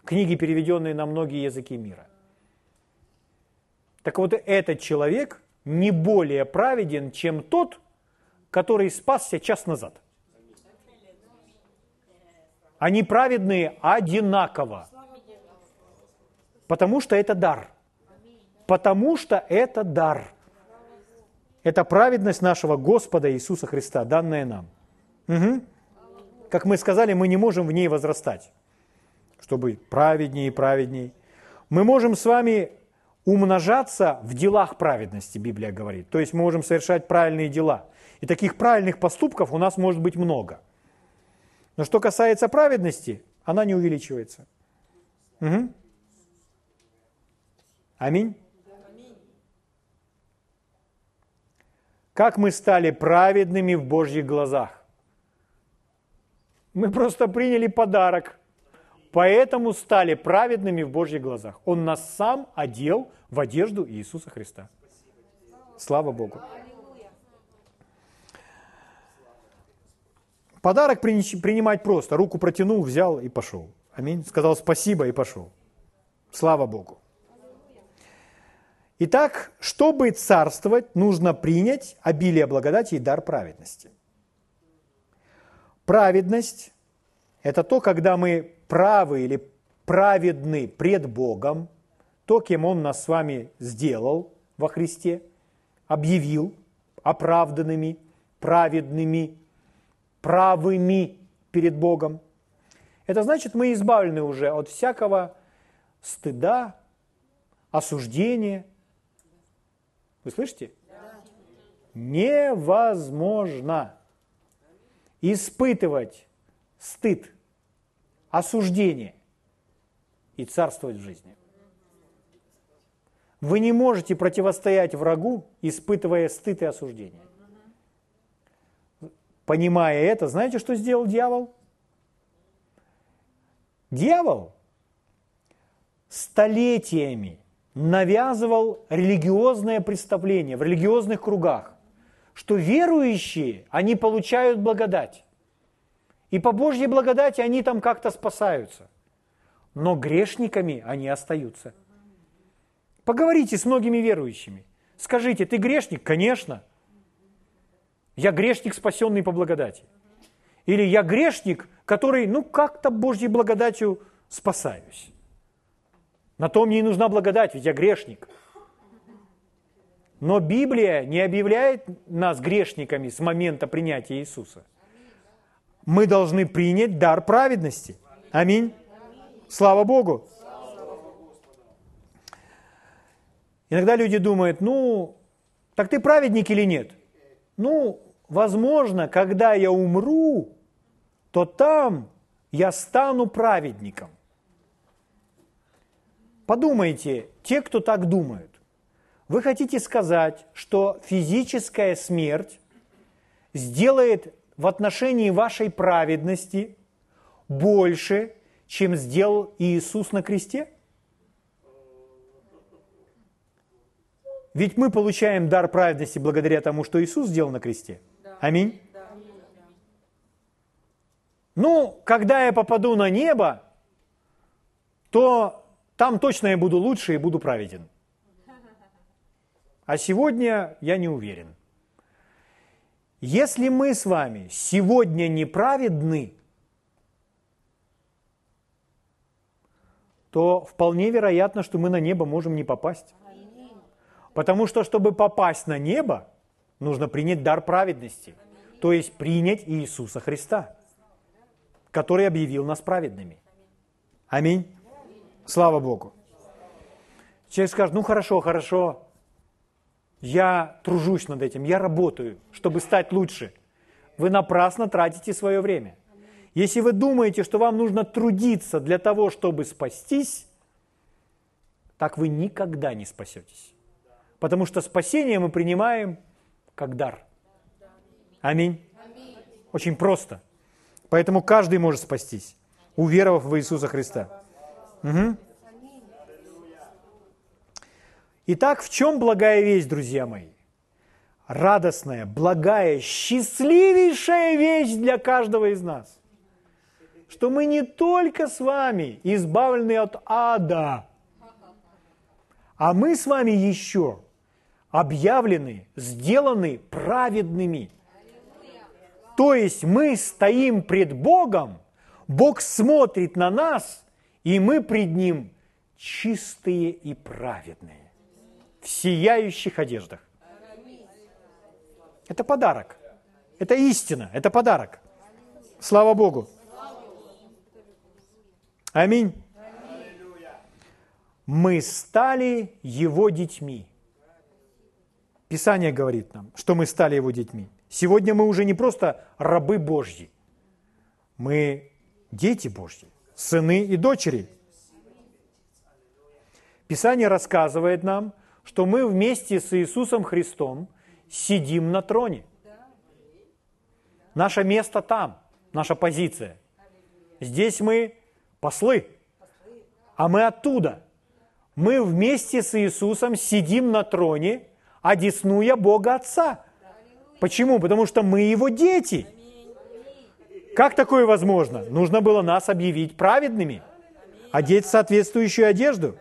Книги, переведенные на многие языки мира. Так вот, этот человек не более праведен, чем тот, который спасся час назад. Они праведные одинаково. Потому что это дар. Потому что это дар. Это праведность нашего Господа Иисуса Христа, данная нам. Угу. Как мы сказали, мы не можем в ней возрастать, чтобы праведнее и праведней. Мы можем с вами умножаться в делах праведности, Библия говорит. То есть мы можем совершать правильные дела. И таких правильных поступков у нас может быть много. Но что касается праведности, она не увеличивается. Угу. Аминь. Как мы стали праведными в Божьих глазах? Мы просто приняли подарок, поэтому стали праведными в Божьих глазах. Он нас сам одел в одежду Иисуса Христа. Слава Богу. Подарок принимать просто. Руку протянул, взял и пошел. Аминь. Сказал спасибо и пошел. Слава Богу. Итак, чтобы царствовать, нужно принять обилие благодати и дар праведности. Праведность – это то, когда мы правы или праведны пред Богом, то, кем Он нас с вами сделал во Христе, объявил оправданными, праведными, правыми перед Богом. Это значит, мы избавлены уже от всякого стыда, осуждения – вы слышите? Невозможно испытывать стыд, осуждение и царствовать в жизни. Вы не можете противостоять врагу, испытывая стыд и осуждение. Понимая это, знаете, что сделал дьявол? Дьявол столетиями навязывал религиозное представление в религиозных кругах, что верующие, они получают благодать. И по Божьей благодати они там как-то спасаются. Но грешниками они остаются. Поговорите с многими верующими. Скажите, ты грешник? Конечно. Я грешник, спасенный по благодати. Или я грешник, который, ну, как-то Божьей благодатью спасаюсь. На то мне и нужна благодать, ведь я грешник. Но Библия не объявляет нас грешниками с момента принятия Иисуса. Мы должны принять дар праведности. Аминь. Слава Богу. Иногда люди думают, ну, так ты праведник или нет? Ну, возможно, когда я умру, то там я стану праведником. Подумайте, те, кто так думают, вы хотите сказать, что физическая смерть сделает в отношении вашей праведности больше, чем сделал Иисус на кресте? Ведь мы получаем дар праведности благодаря тому, что Иисус сделал на кресте. Аминь. Ну, когда я попаду на небо, то там точно я буду лучше и буду праведен. А сегодня я не уверен. Если мы с вами сегодня неправедны, то вполне вероятно, что мы на небо можем не попасть. Потому что, чтобы попасть на небо, нужно принять дар праведности, то есть принять Иисуса Христа, который объявил нас праведными. Аминь. Слава Богу. Человек скажет, ну хорошо, хорошо, я тружусь над этим, я работаю, чтобы стать лучше. Вы напрасно тратите свое время. Если вы думаете, что вам нужно трудиться для того, чтобы спастись, так вы никогда не спасетесь. Потому что спасение мы принимаем как дар. Аминь. Очень просто. Поэтому каждый может спастись, уверовав в Иисуса Христа. Угу. Итак, в чем благая весть, друзья мои? Радостная, благая, счастливейшая вещь для каждого из нас. Что мы не только с вами избавлены от ада, а мы с вами еще объявлены, сделаны праведными. То есть мы стоим пред Богом, Бог смотрит на нас, и мы пред Ним чистые и праведные, в сияющих одеждах. Это подарок. Это истина, это подарок. Слава Богу. Аминь. Мы стали Его детьми. Писание говорит нам, что мы стали Его детьми. Сегодня мы уже не просто рабы Божьи, мы дети Божьи, сыны и дочери. Писание рассказывает нам, что мы вместе с Иисусом Христом сидим на троне. Наше место там, наша позиция. Здесь мы послы, а мы оттуда. Мы вместе с Иисусом сидим на троне, одеснуя Бога Отца. Почему? Потому что мы Его дети. Как такое возможно? Нужно было нас объявить праведными, одеть соответствующую одежду.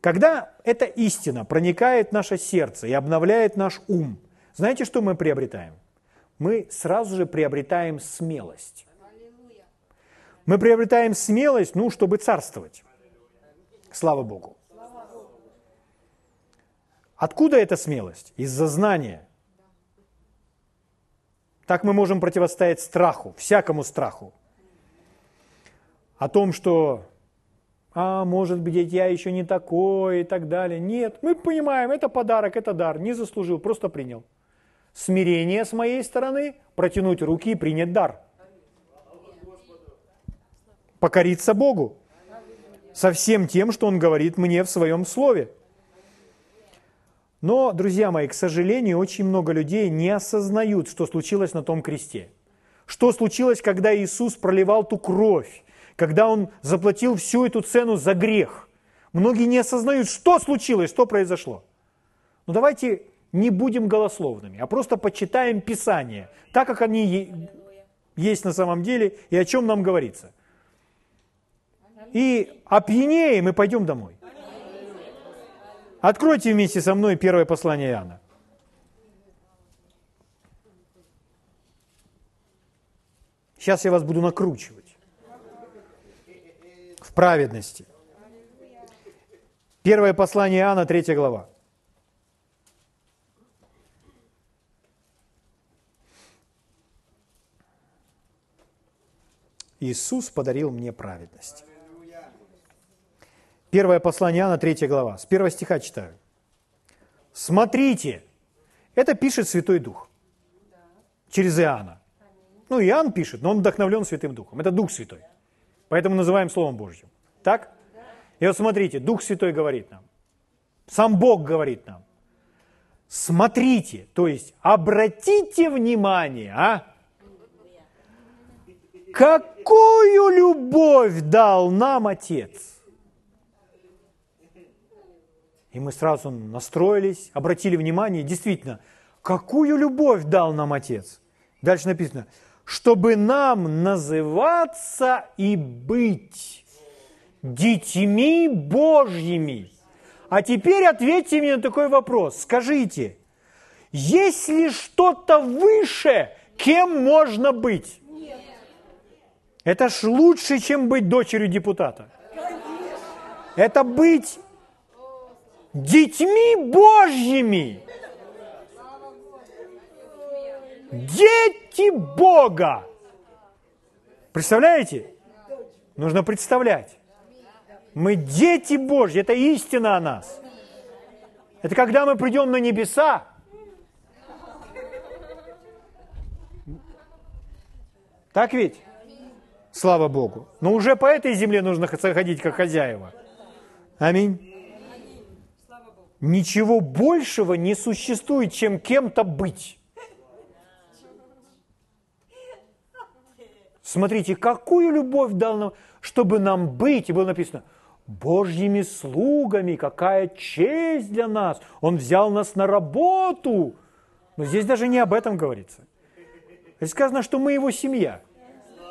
Когда эта истина проникает в наше сердце и обновляет наш ум, знаете, что мы приобретаем? Мы сразу же приобретаем смелость. Мы приобретаем смелость, ну, чтобы царствовать. Слава Богу. Откуда эта смелость? Из-за знания. Так мы можем противостоять страху, всякому страху. О том, что а может быть, я еще не такой и так далее. Нет, мы понимаем, это подарок, это дар, не заслужил, просто принял. Смирение с моей стороны, протянуть руки и принять дар. Покориться Богу со всем тем, что Он говорит мне в Своем Слове. Но, друзья мои, к сожалению, очень много людей не осознают, что случилось на том кресте. Что случилось, когда Иисус проливал ту кровь, когда он заплатил всю эту цену за грех. Многие не осознают, что случилось, что произошло. Но давайте не будем голословными, а просто почитаем Писание, так как они есть на самом деле и о чем нам говорится. И опьянеем и пойдем домой. Откройте вместе со мной первое послание Иоанна. Сейчас я вас буду накручивать праведности. Первое послание Иоанна, 3 глава. Иисус подарил мне праведность. Первое послание Иоанна, 3 глава. С первого стиха читаю. Смотрите, это пишет Святой Дух через Иоанна. Ну, Иоанн пишет, но он вдохновлен Святым Духом. Это Дух Святой. Поэтому называем Словом Божьим. Так? И вот смотрите, Дух Святой говорит нам, сам Бог говорит нам, смотрите, то есть обратите внимание, а? Какую любовь дал нам Отец? И мы сразу настроились, обратили внимание, действительно, какую любовь дал нам Отец? Дальше написано, чтобы нам называться и быть детьми Божьими. А теперь ответьте мне на такой вопрос. Скажите, есть ли что-то выше, кем можно быть? Нет. Это ж лучше, чем быть дочерью депутата. Это быть детьми Божьими. Дети Бога. Представляете? Нужно представлять. Мы дети Божьи, это истина о нас. Это когда мы придем на небеса, Так ведь? Слава Богу. Но уже по этой земле нужно ходить как хозяева. Аминь. Ничего большего не существует, чем кем-то быть. Смотрите, какую любовь дал нам, чтобы нам быть. И было написано, Божьими слугами, какая честь для нас. Он взял нас на работу. Но здесь даже не об этом говорится. Здесь сказано, что мы его семья.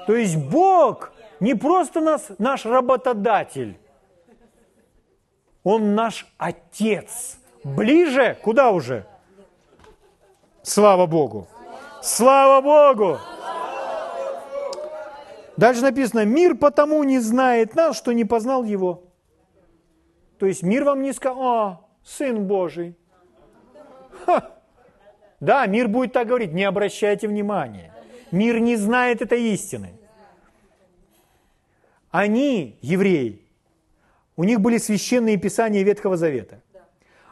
То есть Бог не просто нас, наш работодатель, он наш Отец. Ближе, куда уже? Слава Богу! Слава Богу! Дальше написано, мир потому не знает нас, что не познал его. То есть мир вам не сказал, а, Сын Божий. Ха. Да, мир будет так говорить, не обращайте внимания. Мир не знает этой истины. Они, евреи, у них были священные писания Ветхого Завета.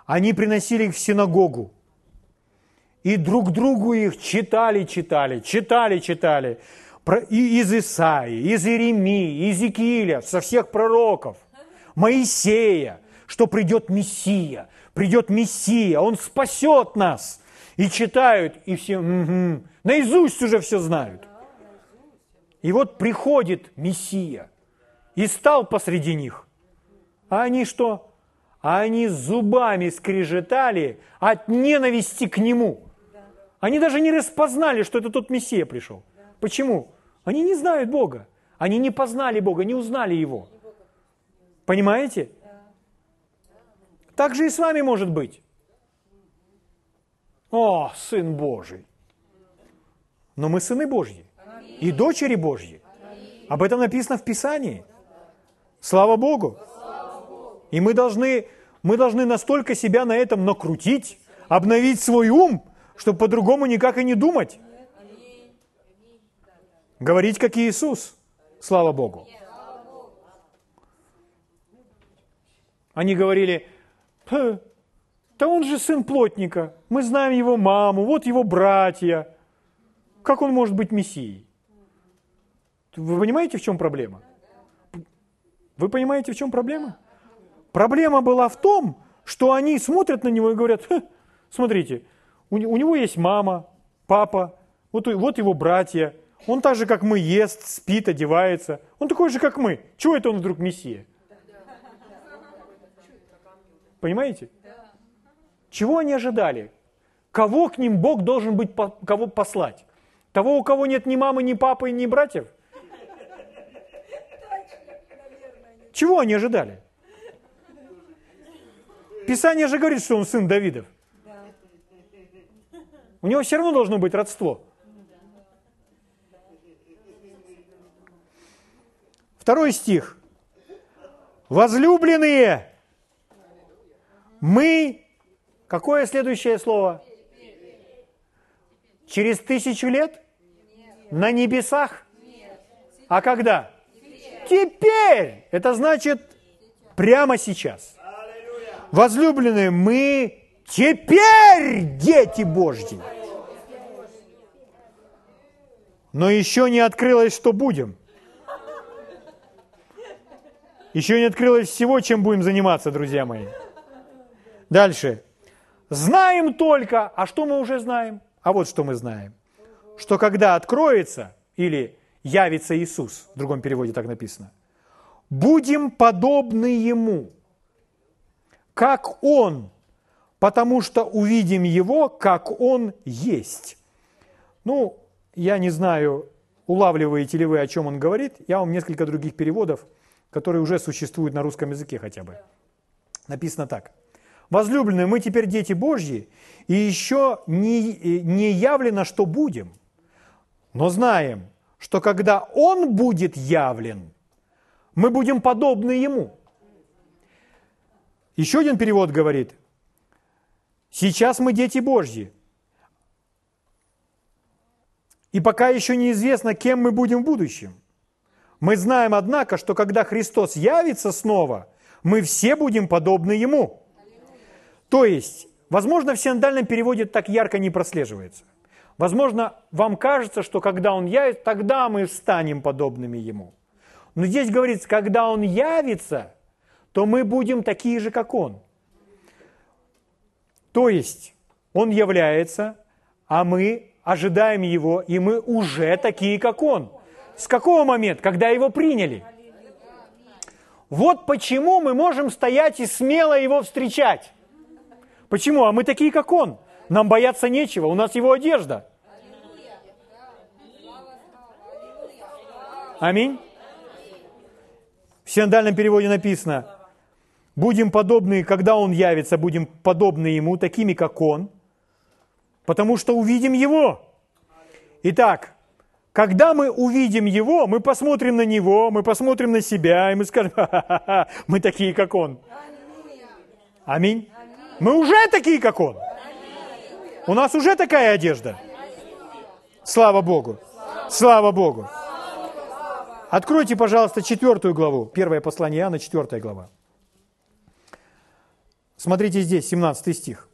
Они приносили их в синагогу. И друг другу их читали, читали, читали, читали. И из Исаии, из Иеремии, из Иезекииля, со всех пророков. Моисея, что придет Мессия, придет Мессия, Он спасет нас. И читают, и все угу, наизусть уже все знают. И вот приходит Мессия и стал посреди них. А они что? А они зубами скрежетали от ненависти к Нему. Они даже не распознали, что это тот Мессия пришел. Почему? Они не знают Бога. Они не познали Бога, не узнали Его. Понимаете? Так же и с вами может быть. О, Сын Божий. Но мы сыны Божьи и дочери Божьи. Об этом написано в Писании. Слава Богу. И мы должны, мы должны настолько себя на этом накрутить, обновить свой ум, чтобы по-другому никак и не думать. Говорить, как Иисус. Слава Богу. Они говорили, да он же сын плотника, мы знаем его маму, вот его братья. Как он может быть мессией? Вы понимаете, в чем проблема? Вы понимаете, в чем проблема? Проблема была в том, что они смотрят на него и говорят, смотрите, у, у него есть мама, папа, вот, вот его братья, он так же, как мы, ест, спит, одевается. Он такой же, как мы. Чего это он вдруг мессия? Понимаете? Чего они ожидали? Кого к ним Бог должен быть, кого послать? Того, у кого нет ни мамы, ни папы, ни братьев? Чего они ожидали? Писание же говорит, что он сын Давидов. У него все равно должно быть родство. Второй стих. Возлюбленные, мы... Какое следующее слово? Через тысячу лет? На небесах? А когда? Теперь! Это значит прямо сейчас. Возлюбленные, мы теперь дети Божьи. Но еще не открылось, что будем. Еще не открылось всего, чем будем заниматься, друзья мои. Дальше. Знаем только, а что мы уже знаем? А вот что мы знаем. Что когда откроется, или явится Иисус, в другом переводе так написано, будем подобны Ему, как Он, потому что увидим Его, как Он есть. Ну, я не знаю, улавливаете ли вы, о чем он говорит. Я вам несколько других переводов, которые уже существуют на русском языке хотя бы. Написано так. Возлюбленные, мы теперь дети Божьи, и еще не, не явлено, что будем. Но знаем, что когда Он будет явлен, мы будем подобны Ему. Еще один перевод говорит, сейчас мы дети Божьи, и пока еще неизвестно, кем мы будем в будущем. Мы знаем, однако, что когда Христос явится снова, мы все будем подобны Ему. То есть, возможно, в синодальном переводе так ярко не прослеживается. Возможно, вам кажется, что когда Он явится, тогда мы станем подобными Ему. Но здесь говорится, когда Он явится, то мы будем такие же, как Он. То есть, Он является, а мы ожидаем Его, и мы уже такие, как Он. С какого момента? Когда его приняли. Вот почему мы можем стоять и смело его встречать. Почему? А мы такие, как он. Нам бояться нечего, у нас его одежда. Аминь. В синодальном переводе написано, будем подобны, когда Он явится, будем подобны Ему, такими, как Он, потому что увидим Его. Итак, когда мы увидим Его, мы посмотрим на Него, мы посмотрим на себя, и мы скажем, Ха-ха-ха, мы такие, как Он. Аминь. Мы уже такие, как Он. У нас уже такая одежда. Слава Богу. Слава Богу. Откройте, пожалуйста, четвертую главу. Первое послание Иоанна, четвертая глава. Смотрите здесь, 17 стих.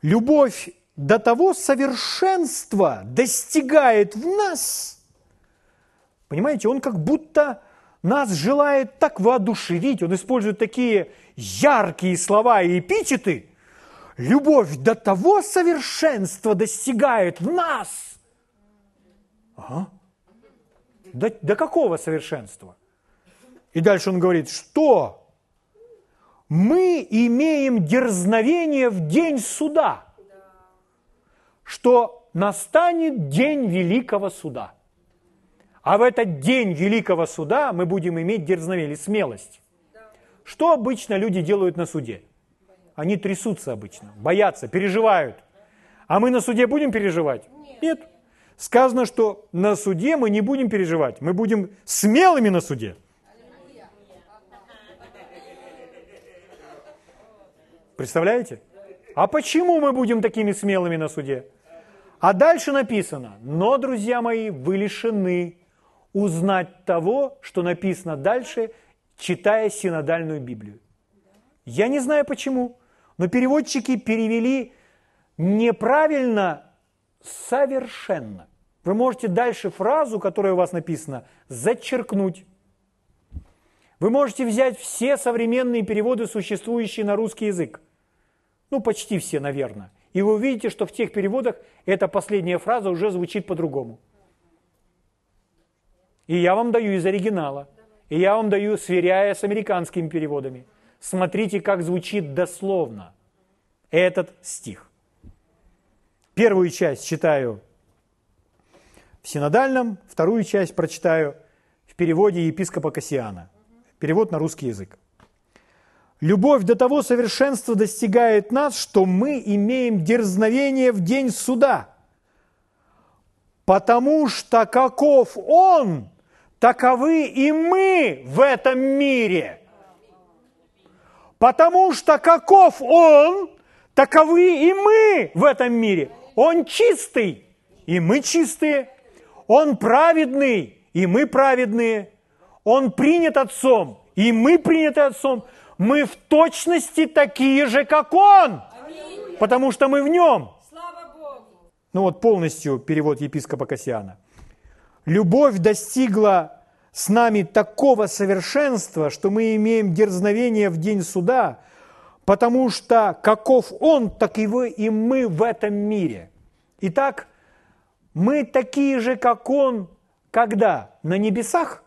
Любовь до того совершенства достигает в нас. Понимаете, он как будто нас желает так воодушевить, он использует такие яркие слова и эпитеты. Любовь до того совершенства достигает в нас – Ага. До, до какого совершенства? И дальше он говорит, что мы имеем дерзновение в день суда, что настанет день великого суда. А в этот день великого суда мы будем иметь дерзновение, смелость. Что обычно люди делают на суде? Они трясутся обычно, боятся, переживают. А мы на суде будем переживать? Нет. Сказано, что на суде мы не будем переживать, мы будем смелыми на суде. Представляете? А почему мы будем такими смелыми на суде? А дальше написано, но, друзья мои, вы лишены узнать того, что написано дальше, читая синодальную Библию. Я не знаю почему, но переводчики перевели неправильно совершенно. Вы можете дальше фразу, которая у вас написана, зачеркнуть. Вы можете взять все современные переводы, существующие на русский язык. Ну, почти все, наверное. И вы увидите, что в тех переводах эта последняя фраза уже звучит по-другому. И я вам даю из оригинала. И я вам даю, сверяя с американскими переводами. Смотрите, как звучит дословно этот стих. Первую часть читаю в синодальном, вторую часть прочитаю в переводе епископа Кассиана. Перевод на русский язык. Любовь до того совершенства достигает нас, что мы имеем дерзновение в день суда. Потому что каков Он, таковы и мы в этом мире. Потому что каков Он, таковы и мы в этом мире. Он чистый, и мы чистые. Он праведный, и мы праведные. Он принят Отцом, и мы приняты Отцом. Мы в точности такие же, как Он, Аминь. потому что мы в Нем. Ну вот полностью перевод епископа Кассиана. Любовь достигла с нами такого совершенства, что мы имеем дерзновение в день суда, потому что каков Он, так и вы, и мы в этом мире. Итак, мы такие же, как Он, когда? На небесах?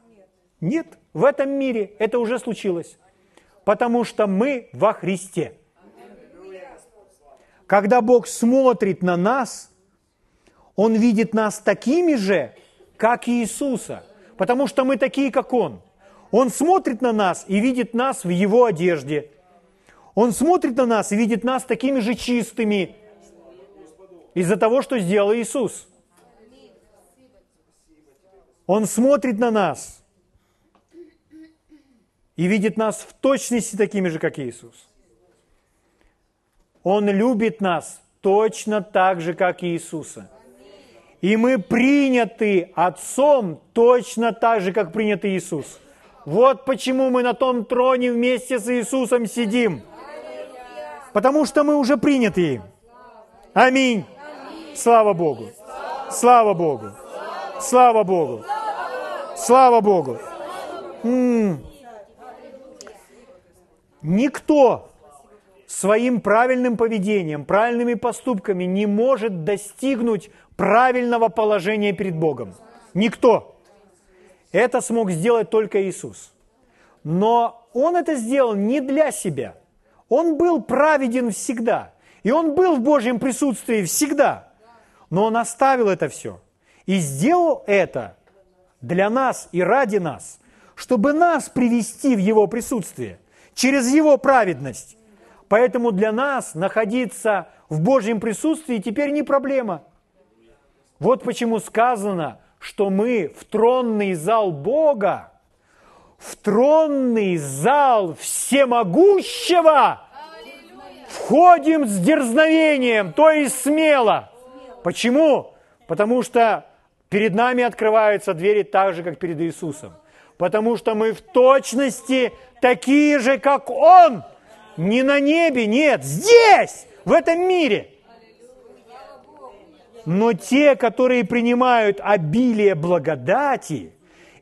Нет. В этом мире это уже случилось. Потому что мы во Христе. Когда Бог смотрит на нас, Он видит нас такими же, как Иисуса. Потому что мы такие, как Он. Он смотрит на нас и видит нас в Его одежде. Он смотрит на нас и видит нас такими же чистыми из-за того, что сделал Иисус. Он смотрит на нас и видит нас в точности такими же, как Иисус. Он любит нас точно так же, как Иисуса. И мы приняты Отцом точно так же, как принят Иисус. Вот почему мы на том троне вместе с Иисусом сидим. Потому что мы уже приняты им. Аминь. Слава Богу. Слава Богу. Слава Богу. Слава Богу. М-м. Никто своим правильным поведением, правильными поступками не может достигнуть правильного положения перед Богом. Никто. Это смог сделать только Иисус. Но Он это сделал не для себя. Он был праведен всегда. И Он был в Божьем присутствии всегда. Но Он оставил это все. И сделал это для нас и ради нас, чтобы нас привести в Его присутствие через Его праведность. Поэтому для нас находиться в Божьем присутствии теперь не проблема. Вот почему сказано, что мы в тронный зал Бога, в тронный зал всемогущего входим с дерзновением, то есть смело. Почему? Потому что перед нами открываются двери так же, как перед Иисусом. Потому что мы в точности такие же, как Он. Не на небе, нет, здесь, в этом мире. Но те, которые принимают обилие благодати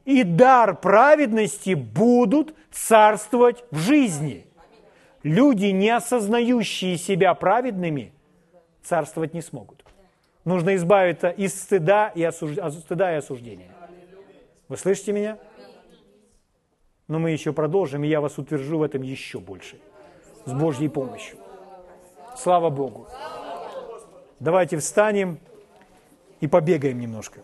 и дар праведности, будут царствовать в жизни. Люди, не осознающие себя праведными, царствовать не смогут. Нужно избавиться из стыда и, осуж... стыда и осуждения. Вы слышите меня? Но мы еще продолжим, и я вас утвержу в этом еще больше. С Божьей помощью. Слава Богу. Давайте встанем и побегаем немножко.